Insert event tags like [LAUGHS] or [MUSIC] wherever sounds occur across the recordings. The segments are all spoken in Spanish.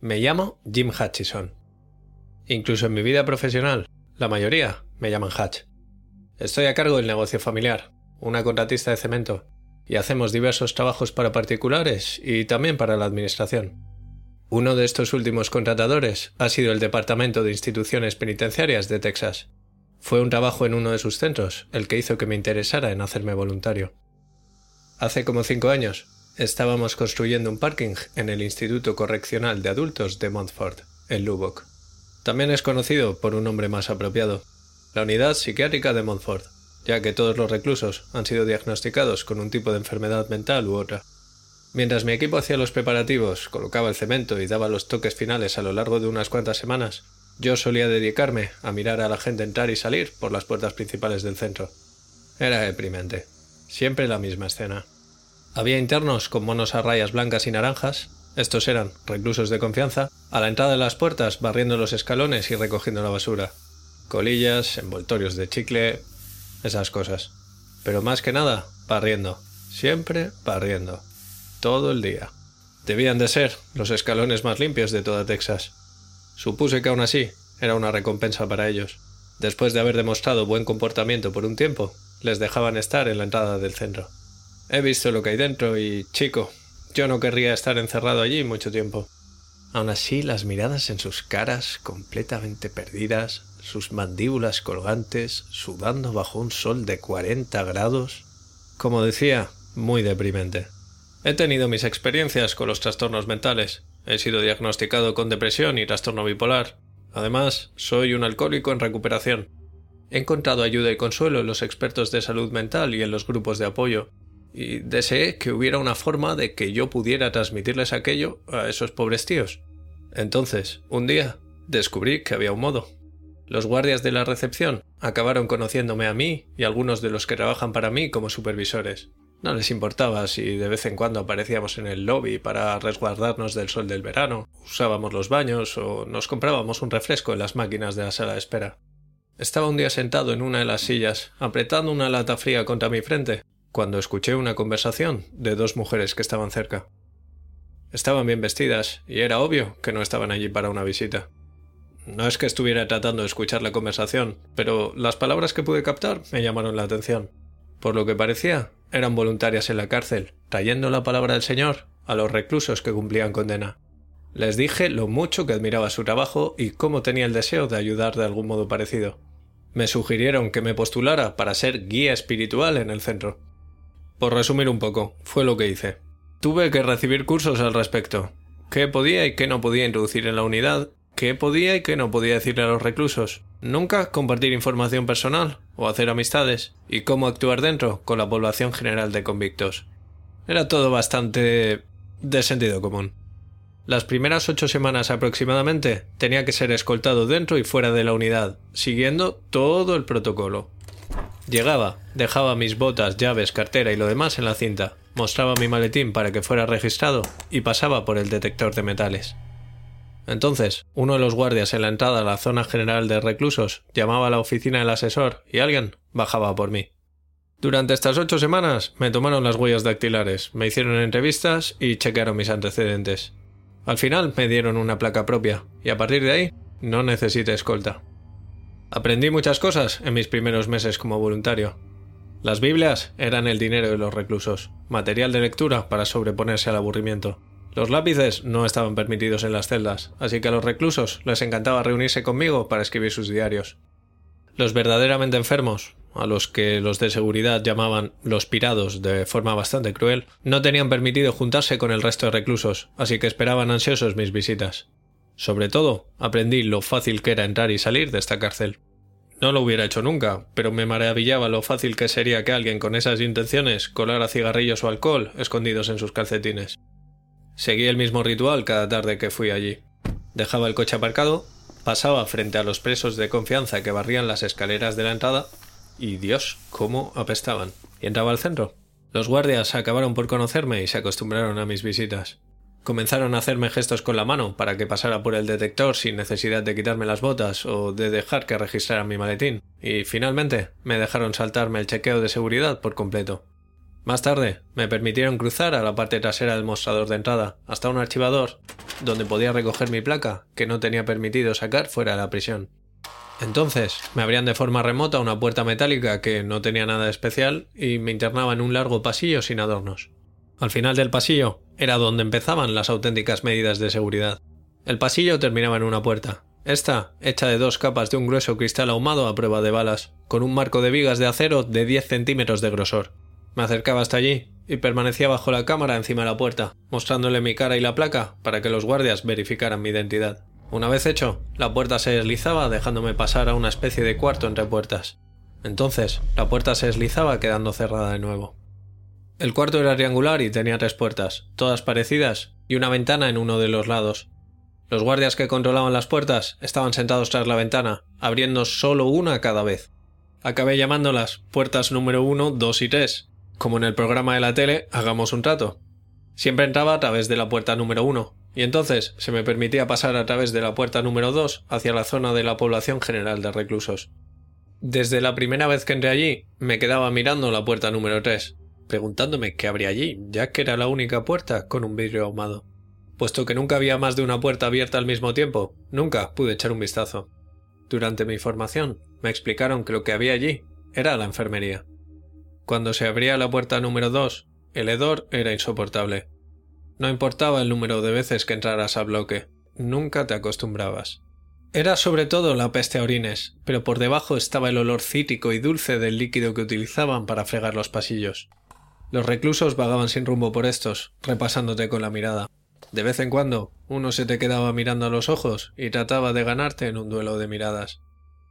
Me llamo Jim Hutchison. Incluso en mi vida profesional, la mayoría me llaman Hutch. Estoy a cargo del negocio familiar, una contratista de cemento, y hacemos diversos trabajos para particulares y también para la administración. Uno de estos últimos contratadores ha sido el Departamento de Instituciones Penitenciarias de Texas. Fue un trabajo en uno de sus centros el que hizo que me interesara en hacerme voluntario. Hace como cinco años estábamos construyendo un parking en el Instituto Correccional de Adultos de Montfort, en Lubbock. También es conocido por un nombre más apropiado, la Unidad Psiquiátrica de Montfort, ya que todos los reclusos han sido diagnosticados con un tipo de enfermedad mental u otra. Mientras mi equipo hacía los preparativos, colocaba el cemento y daba los toques finales a lo largo de unas cuantas semanas, yo solía dedicarme a mirar a la gente entrar y salir por las puertas principales del centro. Era deprimente. Siempre la misma escena. Había internos con monos a rayas blancas y naranjas, estos eran reclusos de confianza, a la entrada de las puertas barriendo los escalones y recogiendo la basura. Colillas, envoltorios de chicle, esas cosas. Pero más que nada, barriendo. Siempre barriendo. Todo el día. Debían de ser los escalones más limpios de toda Texas. Supuse que aún así era una recompensa para ellos. Después de haber demostrado buen comportamiento por un tiempo, les dejaban estar en la entrada del centro. He visto lo que hay dentro y, chico, yo no querría estar encerrado allí mucho tiempo. Aún así, las miradas en sus caras completamente perdidas, sus mandíbulas colgantes, sudando bajo un sol de 40 grados. Como decía, muy deprimente. He tenido mis experiencias con los trastornos mentales. He sido diagnosticado con depresión y trastorno bipolar. Además, soy un alcohólico en recuperación. He encontrado ayuda y consuelo en los expertos de salud mental y en los grupos de apoyo, y deseé que hubiera una forma de que yo pudiera transmitirles aquello a esos pobres tíos. Entonces, un día, descubrí que había un modo. Los guardias de la recepción acabaron conociéndome a mí y algunos de los que trabajan para mí como supervisores. No les importaba si de vez en cuando aparecíamos en el lobby para resguardarnos del sol del verano, usábamos los baños o nos comprábamos un refresco en las máquinas de la sala de espera. Estaba un día sentado en una de las sillas, apretando una lata fría contra mi frente, cuando escuché una conversación de dos mujeres que estaban cerca. Estaban bien vestidas y era obvio que no estaban allí para una visita. No es que estuviera tratando de escuchar la conversación, pero las palabras que pude captar me llamaron la atención. Por lo que parecía, eran voluntarias en la cárcel, trayendo la palabra del Señor a los reclusos que cumplían condena. Les dije lo mucho que admiraba su trabajo y cómo tenía el deseo de ayudar de algún modo parecido. Me sugirieron que me postulara para ser guía espiritual en el centro. Por resumir un poco, fue lo que hice. Tuve que recibir cursos al respecto. ¿Qué podía y qué no podía introducir en la unidad? ¿Qué podía y qué no podía decirle a los reclusos? Nunca compartir información personal o hacer amistades. Y cómo actuar dentro con la población general de convictos. Era todo bastante de sentido común. Las primeras ocho semanas aproximadamente tenía que ser escoltado dentro y fuera de la unidad, siguiendo todo el protocolo. Llegaba, dejaba mis botas, llaves, cartera y lo demás en la cinta, mostraba mi maletín para que fuera registrado y pasaba por el detector de metales. Entonces, uno de los guardias en la entrada a la zona general de reclusos llamaba a la oficina del asesor y alguien bajaba por mí. Durante estas ocho semanas me tomaron las huellas dactilares, me hicieron entrevistas y chequearon mis antecedentes. Al final me dieron una placa propia y a partir de ahí no necesité escolta. Aprendí muchas cosas en mis primeros meses como voluntario. Las Biblias eran el dinero de los reclusos, material de lectura para sobreponerse al aburrimiento. Los lápices no estaban permitidos en las celdas, así que a los reclusos les encantaba reunirse conmigo para escribir sus diarios. Los verdaderamente enfermos, a los que los de seguridad llamaban los pirados de forma bastante cruel, no tenían permitido juntarse con el resto de reclusos, así que esperaban ansiosos mis visitas. Sobre todo, aprendí lo fácil que era entrar y salir de esta cárcel. No lo hubiera hecho nunca, pero me maravillaba lo fácil que sería que alguien con esas intenciones colara cigarrillos o alcohol escondidos en sus calcetines. Seguí el mismo ritual cada tarde que fui allí. Dejaba el coche aparcado, pasaba frente a los presos de confianza que barrían las escaleras de la entrada y Dios, cómo apestaban. Y entraba al centro. Los guardias acabaron por conocerme y se acostumbraron a mis visitas. Comenzaron a hacerme gestos con la mano para que pasara por el detector sin necesidad de quitarme las botas o de dejar que registraran mi maletín, y finalmente me dejaron saltarme el chequeo de seguridad por completo. Más tarde, me permitieron cruzar a la parte trasera del mostrador de entrada, hasta un archivador, donde podía recoger mi placa, que no tenía permitido sacar fuera de la prisión. Entonces, me abrían de forma remota una puerta metálica que no tenía nada especial y me internaba en un largo pasillo sin adornos. Al final del pasillo era donde empezaban las auténticas medidas de seguridad. El pasillo terminaba en una puerta, esta hecha de dos capas de un grueso cristal ahumado a prueba de balas, con un marco de vigas de acero de 10 centímetros de grosor. Me acercaba hasta allí y permanecía bajo la cámara encima de la puerta, mostrándole mi cara y la placa para que los guardias verificaran mi identidad. Una vez hecho, la puerta se deslizaba dejándome pasar a una especie de cuarto entre puertas. Entonces, la puerta se deslizaba quedando cerrada de nuevo. El cuarto era triangular y tenía tres puertas, todas parecidas, y una ventana en uno de los lados. Los guardias que controlaban las puertas estaban sentados tras la ventana, abriendo solo una cada vez. Acabé llamándolas puertas número uno, dos y tres, como en el programa de la tele Hagamos un trato. Siempre entraba a través de la puerta número uno, y entonces se me permitía pasar a través de la puerta número dos hacia la zona de la población general de reclusos. Desde la primera vez que entré allí, me quedaba mirando la puerta número tres, preguntándome qué habría allí, ya que era la única puerta con un vidrio ahumado. Puesto que nunca había más de una puerta abierta al mismo tiempo, nunca pude echar un vistazo. Durante mi formación, me explicaron que lo que había allí era la enfermería. Cuando se abría la puerta número dos, el hedor era insoportable. No importaba el número de veces que entraras al bloque, nunca te acostumbrabas. Era sobre todo la peste a orines, pero por debajo estaba el olor cítrico y dulce del líquido que utilizaban para fregar los pasillos. Los reclusos vagaban sin rumbo por estos, repasándote con la mirada. De vez en cuando, uno se te quedaba mirando a los ojos y trataba de ganarte en un duelo de miradas.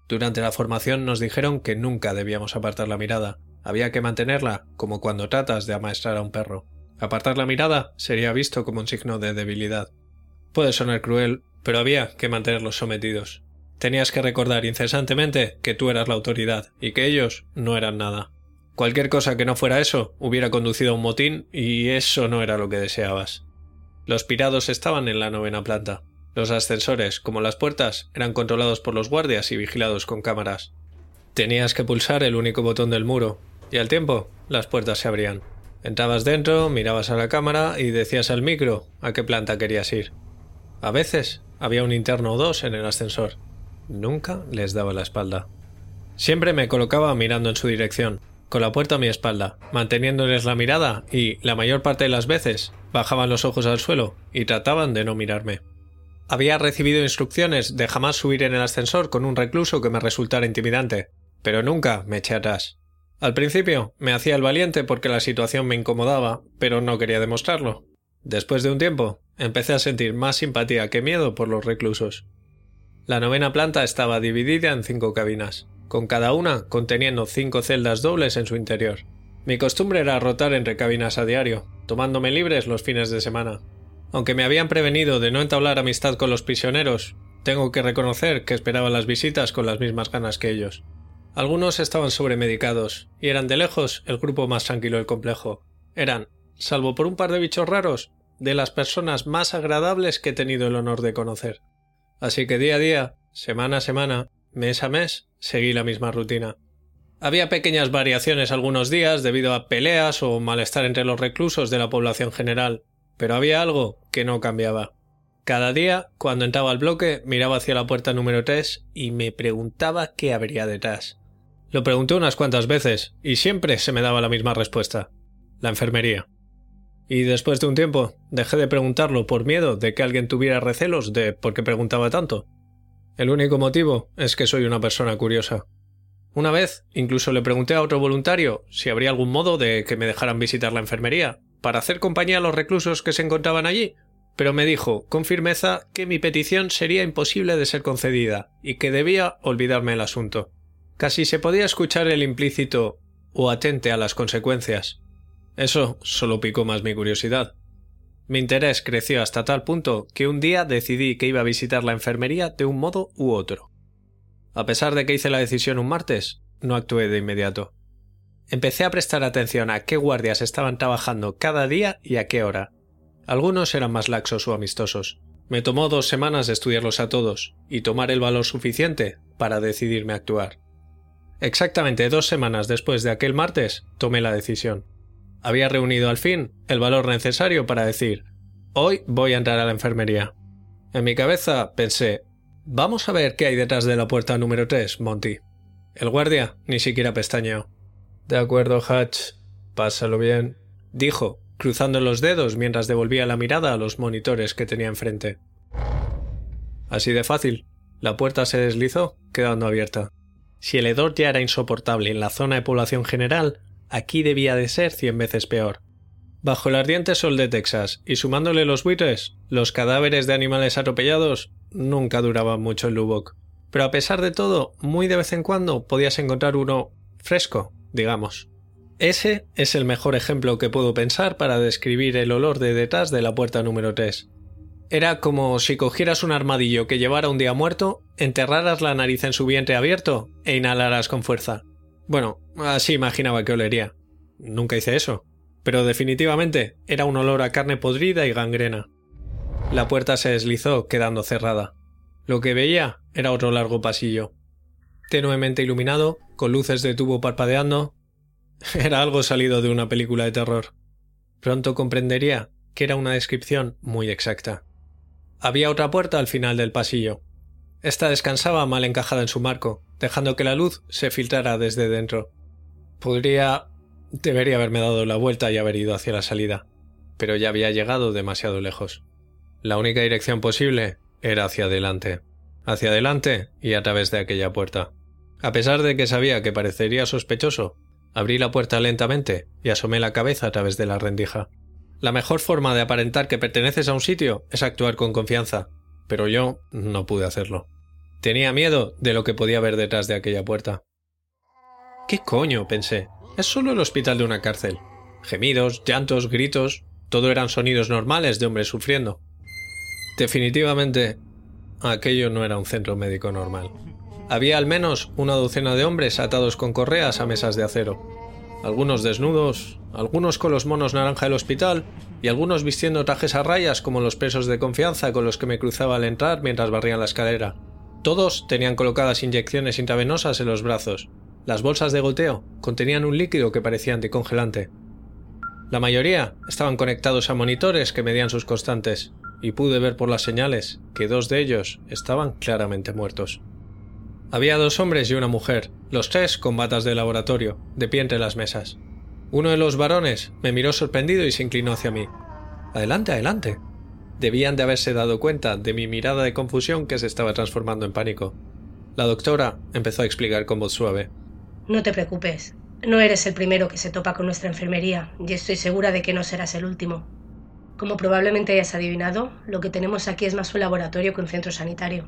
Durante la formación nos dijeron que nunca debíamos apartar la mirada, había que mantenerla como cuando tratas de amaestrar a un perro. Apartar la mirada sería visto como un signo de debilidad. Puede sonar cruel, pero había que mantenerlos sometidos. Tenías que recordar incesantemente que tú eras la autoridad y que ellos no eran nada. Cualquier cosa que no fuera eso hubiera conducido a un motín y eso no era lo que deseabas. Los pirados estaban en la novena planta. Los ascensores, como las puertas, eran controlados por los guardias y vigilados con cámaras. Tenías que pulsar el único botón del muro, y al tiempo las puertas se abrían. Entrabas dentro, mirabas a la cámara y decías al micro a qué planta querías ir. A veces había un interno o dos en el ascensor. Nunca les daba la espalda. Siempre me colocaba mirando en su dirección, con la puerta a mi espalda, manteniéndoles la mirada y, la mayor parte de las veces, bajaban los ojos al suelo y trataban de no mirarme. Había recibido instrucciones de jamás subir en el ascensor con un recluso que me resultara intimidante, pero nunca me eché atrás. Al principio me hacía el valiente porque la situación me incomodaba, pero no quería demostrarlo. Después de un tiempo, empecé a sentir más simpatía que miedo por los reclusos. La novena planta estaba dividida en cinco cabinas con cada una conteniendo cinco celdas dobles en su interior. Mi costumbre era rotar entre cabinas a diario, tomándome libres los fines de semana. Aunque me habían prevenido de no entablar amistad con los prisioneros, tengo que reconocer que esperaba las visitas con las mismas ganas que ellos. Algunos estaban sobremedicados, y eran de lejos el grupo más tranquilo del complejo. Eran, salvo por un par de bichos raros, de las personas más agradables que he tenido el honor de conocer. Así que día a día, semana a semana, mes a mes, seguí la misma rutina. Había pequeñas variaciones algunos días debido a peleas o malestar entre los reclusos de la población general, pero había algo que no cambiaba. Cada día, cuando entraba al bloque, miraba hacia la puerta número 3 y me preguntaba qué habría detrás. Lo pregunté unas cuantas veces y siempre se me daba la misma respuesta. La enfermería. Y después de un tiempo dejé de preguntarlo por miedo de que alguien tuviera recelos de por qué preguntaba tanto. El único motivo es que soy una persona curiosa. Una vez incluso le pregunté a otro voluntario si habría algún modo de que me dejaran visitar la enfermería, para hacer compañía a los reclusos que se encontraban allí, pero me dijo con firmeza que mi petición sería imposible de ser concedida y que debía olvidarme el asunto. Casi se podía escuchar el implícito o atente a las consecuencias. Eso solo picó más mi curiosidad. Mi interés creció hasta tal punto que un día decidí que iba a visitar la enfermería de un modo u otro. A pesar de que hice la decisión un martes, no actué de inmediato. Empecé a prestar atención a qué guardias estaban trabajando cada día y a qué hora. Algunos eran más laxos o amistosos. Me tomó dos semanas estudiarlos a todos y tomar el valor suficiente para decidirme a actuar. Exactamente dos semanas después de aquel martes tomé la decisión. Había reunido al fin el valor necesario para decir hoy voy a entrar a la enfermería. En mi cabeza pensé vamos a ver qué hay detrás de la puerta número 3, Monty. El guardia ni siquiera pestañeó. De acuerdo, Hatch. Pásalo bien, dijo, cruzando los dedos mientras devolvía la mirada a los monitores que tenía enfrente. Así de fácil. La puerta se deslizó, quedando abierta. Si el hedor ya era insoportable en la zona de población general, aquí debía de ser cien veces peor. Bajo el ardiente sol de Texas y sumándole los buitres, los cadáveres de animales atropellados nunca duraban mucho en Lubbock. Pero a pesar de todo, muy de vez en cuando podías encontrar uno fresco, digamos. Ese es el mejor ejemplo que puedo pensar para describir el olor de detrás de la puerta número 3. Era como si cogieras un armadillo que llevara un día muerto, enterraras la nariz en su vientre abierto e inhalaras con fuerza. Bueno, así imaginaba que olería. Nunca hice eso. Pero definitivamente era un olor a carne podrida y gangrena. La puerta se deslizó, quedando cerrada. Lo que veía era otro largo pasillo. Tenuemente iluminado, con luces de tubo parpadeando, [LAUGHS] era algo salido de una película de terror. Pronto comprendería que era una descripción muy exacta. Había otra puerta al final del pasillo. Esta descansaba mal encajada en su marco, dejando que la luz se filtrara desde dentro. Podría. debería haberme dado la vuelta y haber ido hacia la salida, pero ya había llegado demasiado lejos. La única dirección posible era hacia adelante. Hacia adelante y a través de aquella puerta. A pesar de que sabía que parecería sospechoso, Abrí la puerta lentamente y asomé la cabeza a través de la rendija. La mejor forma de aparentar que perteneces a un sitio es actuar con confianza, pero yo no pude hacerlo. Tenía miedo de lo que podía ver detrás de aquella puerta. ¿Qué coño? pensé. Es solo el hospital de una cárcel. Gemidos, llantos, gritos, todo eran sonidos normales de hombres sufriendo. Definitivamente, aquello no era un centro médico normal. Había al menos una docena de hombres atados con correas a mesas de acero. Algunos desnudos, algunos con los monos naranja del hospital y algunos vistiendo trajes a rayas como los presos de confianza con los que me cruzaba al entrar mientras barrían la escalera. Todos tenían colocadas inyecciones intravenosas en los brazos. Las bolsas de goteo contenían un líquido que parecía anticongelante. La mayoría estaban conectados a monitores que medían sus constantes, y pude ver por las señales que dos de ellos estaban claramente muertos. Había dos hombres y una mujer, los tres con batas de laboratorio, de pie entre las mesas. Uno de los varones me miró sorprendido y se inclinó hacia mí. Adelante, adelante. Debían de haberse dado cuenta de mi mirada de confusión que se estaba transformando en pánico. La doctora empezó a explicar con voz suave. No te preocupes. No eres el primero que se topa con nuestra enfermería, y estoy segura de que no serás el último. Como probablemente hayas adivinado, lo que tenemos aquí es más un laboratorio que un centro sanitario.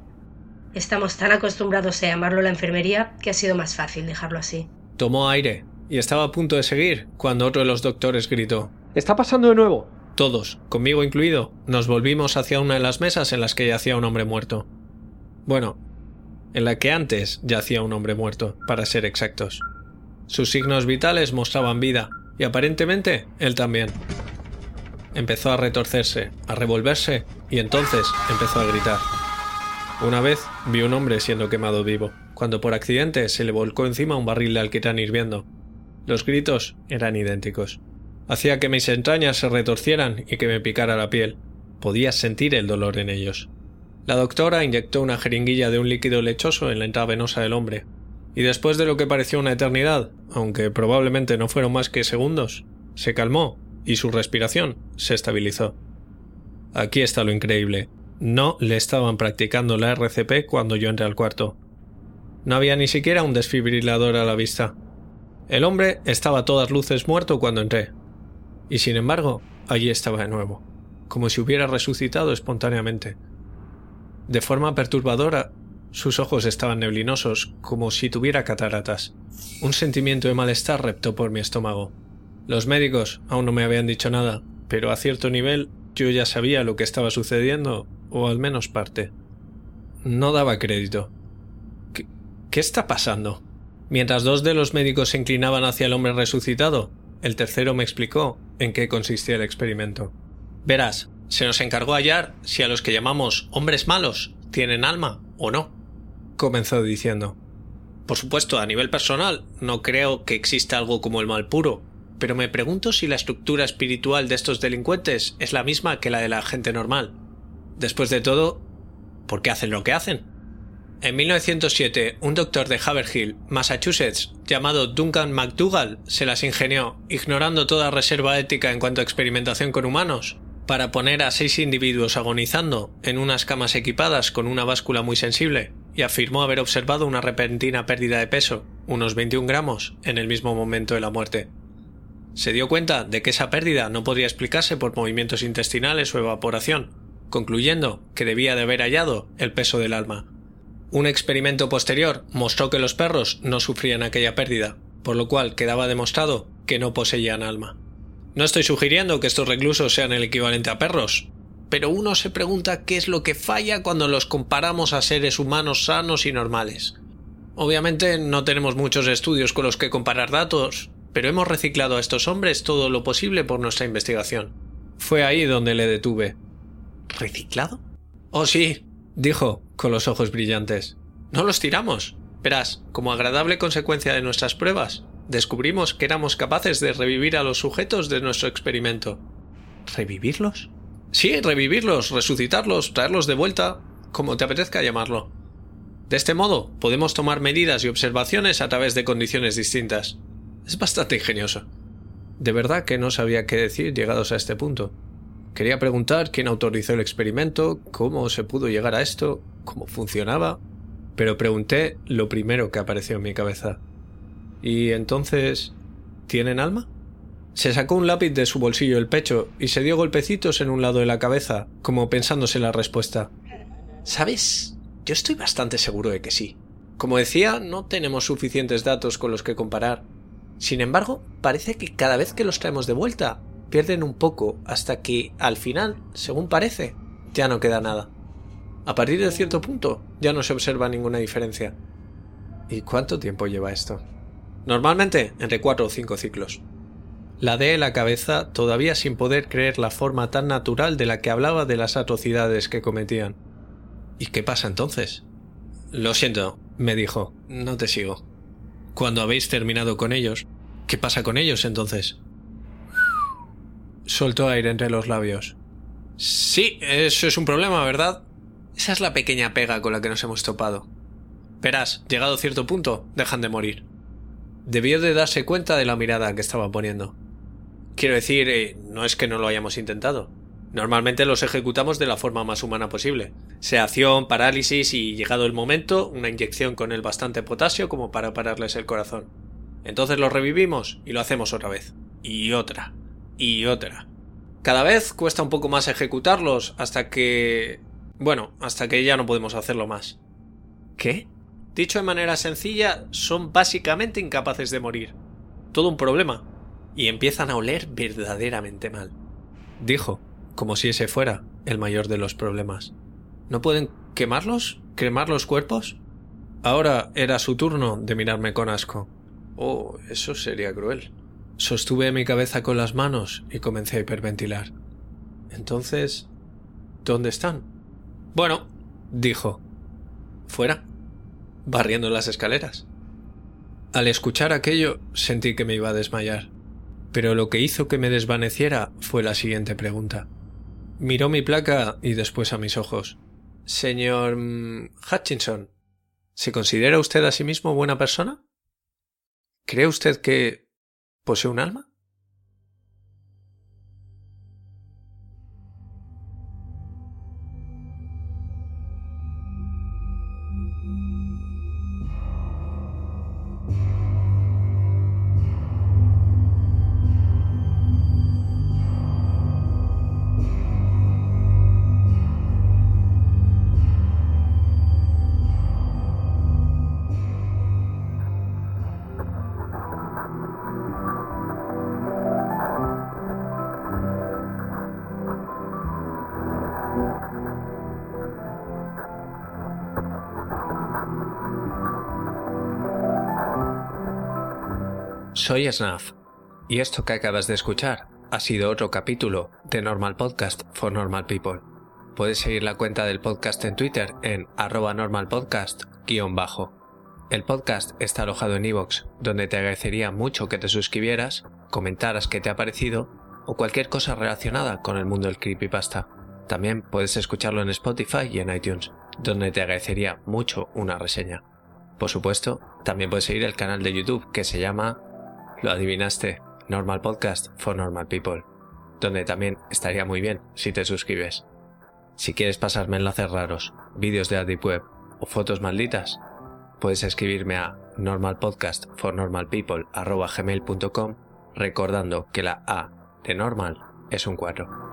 Estamos tan acostumbrados a llamarlo la enfermería que ha sido más fácil dejarlo así. Tomó aire y estaba a punto de seguir cuando otro de los doctores gritó. Está pasando de nuevo. Todos, conmigo incluido, nos volvimos hacia una de las mesas en las que yacía un hombre muerto. Bueno, en la que antes yacía un hombre muerto, para ser exactos. Sus signos vitales mostraban vida, y aparentemente él también. Empezó a retorcerse, a revolverse, y entonces empezó a gritar. Una vez vi un hombre siendo quemado vivo, cuando por accidente se le volcó encima un barril de alquitrán hirviendo. Los gritos eran idénticos. Hacía que mis entrañas se retorcieran y que me picara la piel. Podía sentir el dolor en ellos. La doctora inyectó una jeringuilla de un líquido lechoso en la entrada venosa del hombre, y después de lo que pareció una eternidad, aunque probablemente no fueron más que segundos, se calmó y su respiración se estabilizó. Aquí está lo increíble. No le estaban practicando la RCP cuando yo entré al cuarto. No había ni siquiera un desfibrilador a la vista. El hombre estaba a todas luces muerto cuando entré. Y sin embargo, allí estaba de nuevo. como si hubiera resucitado espontáneamente. De forma perturbadora, sus ojos estaban neblinosos, como si tuviera cataratas. Un sentimiento de malestar reptó por mi estómago. Los médicos aún no me habían dicho nada, pero a cierto nivel yo ya sabía lo que estaba sucediendo, o al menos parte. No daba crédito. ¿Qué, qué está pasando? Mientras dos de los médicos se inclinaban hacia el hombre resucitado, el tercero me explicó en qué consistía el experimento. Verás, se nos encargó hallar si a los que llamamos hombres malos tienen alma o no, comenzó diciendo. Por supuesto, a nivel personal, no creo que exista algo como el mal puro, pero me pregunto si la estructura espiritual de estos delincuentes es la misma que la de la gente normal. Después de todo, ¿por qué hacen lo que hacen? En 1907, un doctor de Haverhill, Massachusetts, llamado Duncan McDougall, se las ingenió, ignorando toda reserva ética en cuanto a experimentación con humanos, para poner a seis individuos agonizando en unas camas equipadas con una báscula muy sensible, y afirmó haber observado una repentina pérdida de peso, unos 21 gramos, en el mismo momento de la muerte. Se dio cuenta de que esa pérdida no podía explicarse por movimientos intestinales o evaporación, concluyendo que debía de haber hallado el peso del alma. Un experimento posterior mostró que los perros no sufrían aquella pérdida, por lo cual quedaba demostrado que no poseían alma. No estoy sugiriendo que estos reclusos sean el equivalente a perros, pero uno se pregunta qué es lo que falla cuando los comparamos a seres humanos sanos y normales. Obviamente no tenemos muchos estudios con los que comparar datos, pero hemos reciclado a estos hombres todo lo posible por nuestra investigación. Fue ahí donde le detuve. ¿Reciclado? Oh, sí, dijo, con los ojos brillantes. No los tiramos. Verás, como agradable consecuencia de nuestras pruebas, descubrimos que éramos capaces de revivir a los sujetos de nuestro experimento. ¿Revivirlos? Sí, revivirlos, resucitarlos, traerlos de vuelta, como te apetezca llamarlo. De este modo, podemos tomar medidas y observaciones a través de condiciones distintas. Es bastante ingenioso. De verdad que no sabía qué decir llegados a este punto. Quería preguntar quién autorizó el experimento, cómo se pudo llegar a esto, cómo funcionaba, pero pregunté lo primero que apareció en mi cabeza. ¿Y entonces... ¿Tienen alma? Se sacó un lápiz de su bolsillo del pecho y se dio golpecitos en un lado de la cabeza, como pensándose la respuesta. ¿Sabes? Yo estoy bastante seguro de que sí. Como decía, no tenemos suficientes datos con los que comparar. Sin embargo, parece que cada vez que los traemos de vuelta, pierden un poco hasta que, al final, según parece, ya no queda nada. A partir de cierto punto, ya no se observa ninguna diferencia. ¿Y cuánto tiempo lleva esto? Normalmente entre cuatro o cinco ciclos. La de la cabeza todavía sin poder creer la forma tan natural de la que hablaba de las atrocidades que cometían. ¿Y qué pasa entonces? Lo siento, me dijo, no te sigo. Cuando habéis terminado con ellos, ¿qué pasa con ellos entonces? Soltó aire entre los labios. Sí, eso es un problema, ¿verdad? Esa es la pequeña pega con la que nos hemos topado. Verás, llegado cierto punto, dejan de morir debió de darse cuenta de la mirada que estaba poniendo. Quiero decir, eh, no es que no lo hayamos intentado. Normalmente los ejecutamos de la forma más humana posible. Sedación, parálisis y, llegado el momento, una inyección con el bastante potasio como para pararles el corazón. Entonces los revivimos y lo hacemos otra vez. Y otra. Y otra. Cada vez cuesta un poco más ejecutarlos hasta que... Bueno, hasta que ya no podemos hacerlo más. ¿Qué? Dicho de manera sencilla, son básicamente incapaces de morir. Todo un problema. Y empiezan a oler verdaderamente mal. Dijo, como si ese fuera el mayor de los problemas. ¿No pueden quemarlos? ¿Cremar los cuerpos? Ahora era su turno de mirarme con asco. Oh, eso sería cruel. Sostuve mi cabeza con las manos y comencé a hiperventilar. Entonces, ¿dónde están? Bueno, dijo. Fuera barriendo las escaleras. Al escuchar aquello sentí que me iba a desmayar, pero lo que hizo que me desvaneciera fue la siguiente pregunta. Miró mi placa y después a mis ojos. Señor mm, Hutchinson, ¿se considera usted a sí mismo buena persona? ¿Cree usted que posee un alma? Soy Snaf, y esto que acabas de escuchar ha sido otro capítulo de Normal Podcast for Normal People. Puedes seguir la cuenta del podcast en Twitter en arroba normalpodcast-bajo. El podcast está alojado en iVoox, donde te agradecería mucho que te suscribieras, comentaras qué te ha parecido o cualquier cosa relacionada con el mundo del creepypasta. También puedes escucharlo en Spotify y en iTunes, donde te agradecería mucho una reseña. Por supuesto, también puedes seguir el canal de YouTube que se llama, lo adivinaste, Normal Podcast for Normal People, donde también estaría muy bien si te suscribes. Si quieres pasarme enlaces raros, vídeos de Deep Web o fotos malditas, puedes escribirme a normalpodcastfornormalpeople.com recordando que la A de normal es un 4.